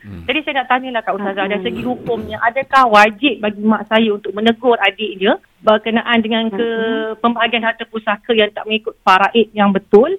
Hmm. Jadi saya nak tanyalah Kak Ustazah, dari segi hukumnya, adakah wajib bagi mak saya untuk menegur adiknya berkenaan dengan ke pembahagian harta pusaka yang tak mengikut faraid yang betul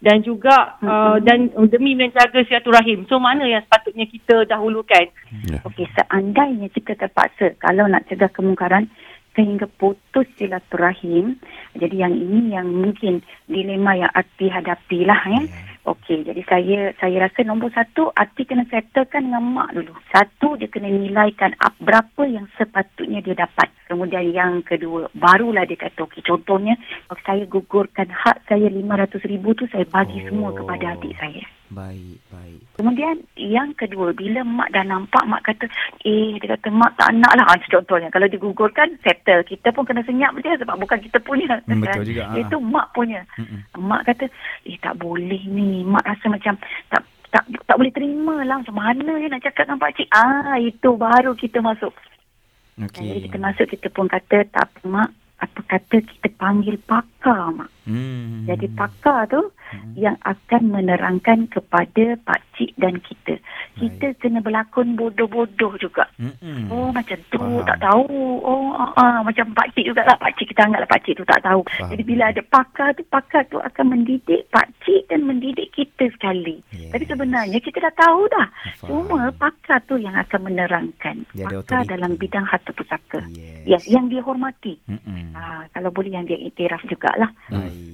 dan juga uh, dan demi menjaga silaturahim. So mana yang sepatutnya kita dahulukan? Ya. Okey, seandainya kita terpaksa kalau nak cegah kemungkaran sehingga putus silaturahim. Jadi yang ini yang mungkin dilema yang Ati hadapilah ya. Okey, jadi saya saya rasa nombor satu Ati kena settlekan dengan mak dulu. Satu dia kena nilaikan up berapa yang sepatutnya dia dapat. Kemudian yang kedua barulah dia kata okey contohnya kalau saya gugurkan hak saya RM500,000 tu saya bagi Oh. semua kepada adik saya. Baik, baik. Kemudian yang kedua, bila mak dah nampak, mak kata, eh, dia kata, mak tak nak lah. Ha, contohnya, kalau digugurkan, settle. Kita pun kena senyap dia sebab bukan kita punya. Hmm, betul juga, ha. Itu mak punya. Mm-mm. Mak kata, eh, tak boleh ni. Mak rasa macam, tak tak tak boleh terima lah. Macam mana dia nak cakap dengan pakcik? Ah, itu baru kita masuk. Okey. Jadi kita masuk, kita pun kata, tak apa, mak. Apa kata kita panggil pakar, mak. Hmm. Jadi pakar tu yang akan menerangkan kepada pakcik dan kita. Kita kena berlakon bodoh-bodoh juga. Mm-mm. Oh macam tu Faham. tak tahu. Oh uh, uh, macam pakcik jugalah pakcik kita anggaplah pakcik tu tak tahu. Faham. Jadi bila ada pakar tu pakar tu akan mendidik pakcik dan mendidik kita sekali. Yes. Tapi sebenarnya kita dah tahu dah. Faham. Cuma pakar tu yang akan menerangkan. Dia pakar authority. dalam bidang harta pusaka. Yes. Yes, yang dia hormati. Mm-mm. Ah, kalau boleh yang dia iktiraf jugalah. Baik.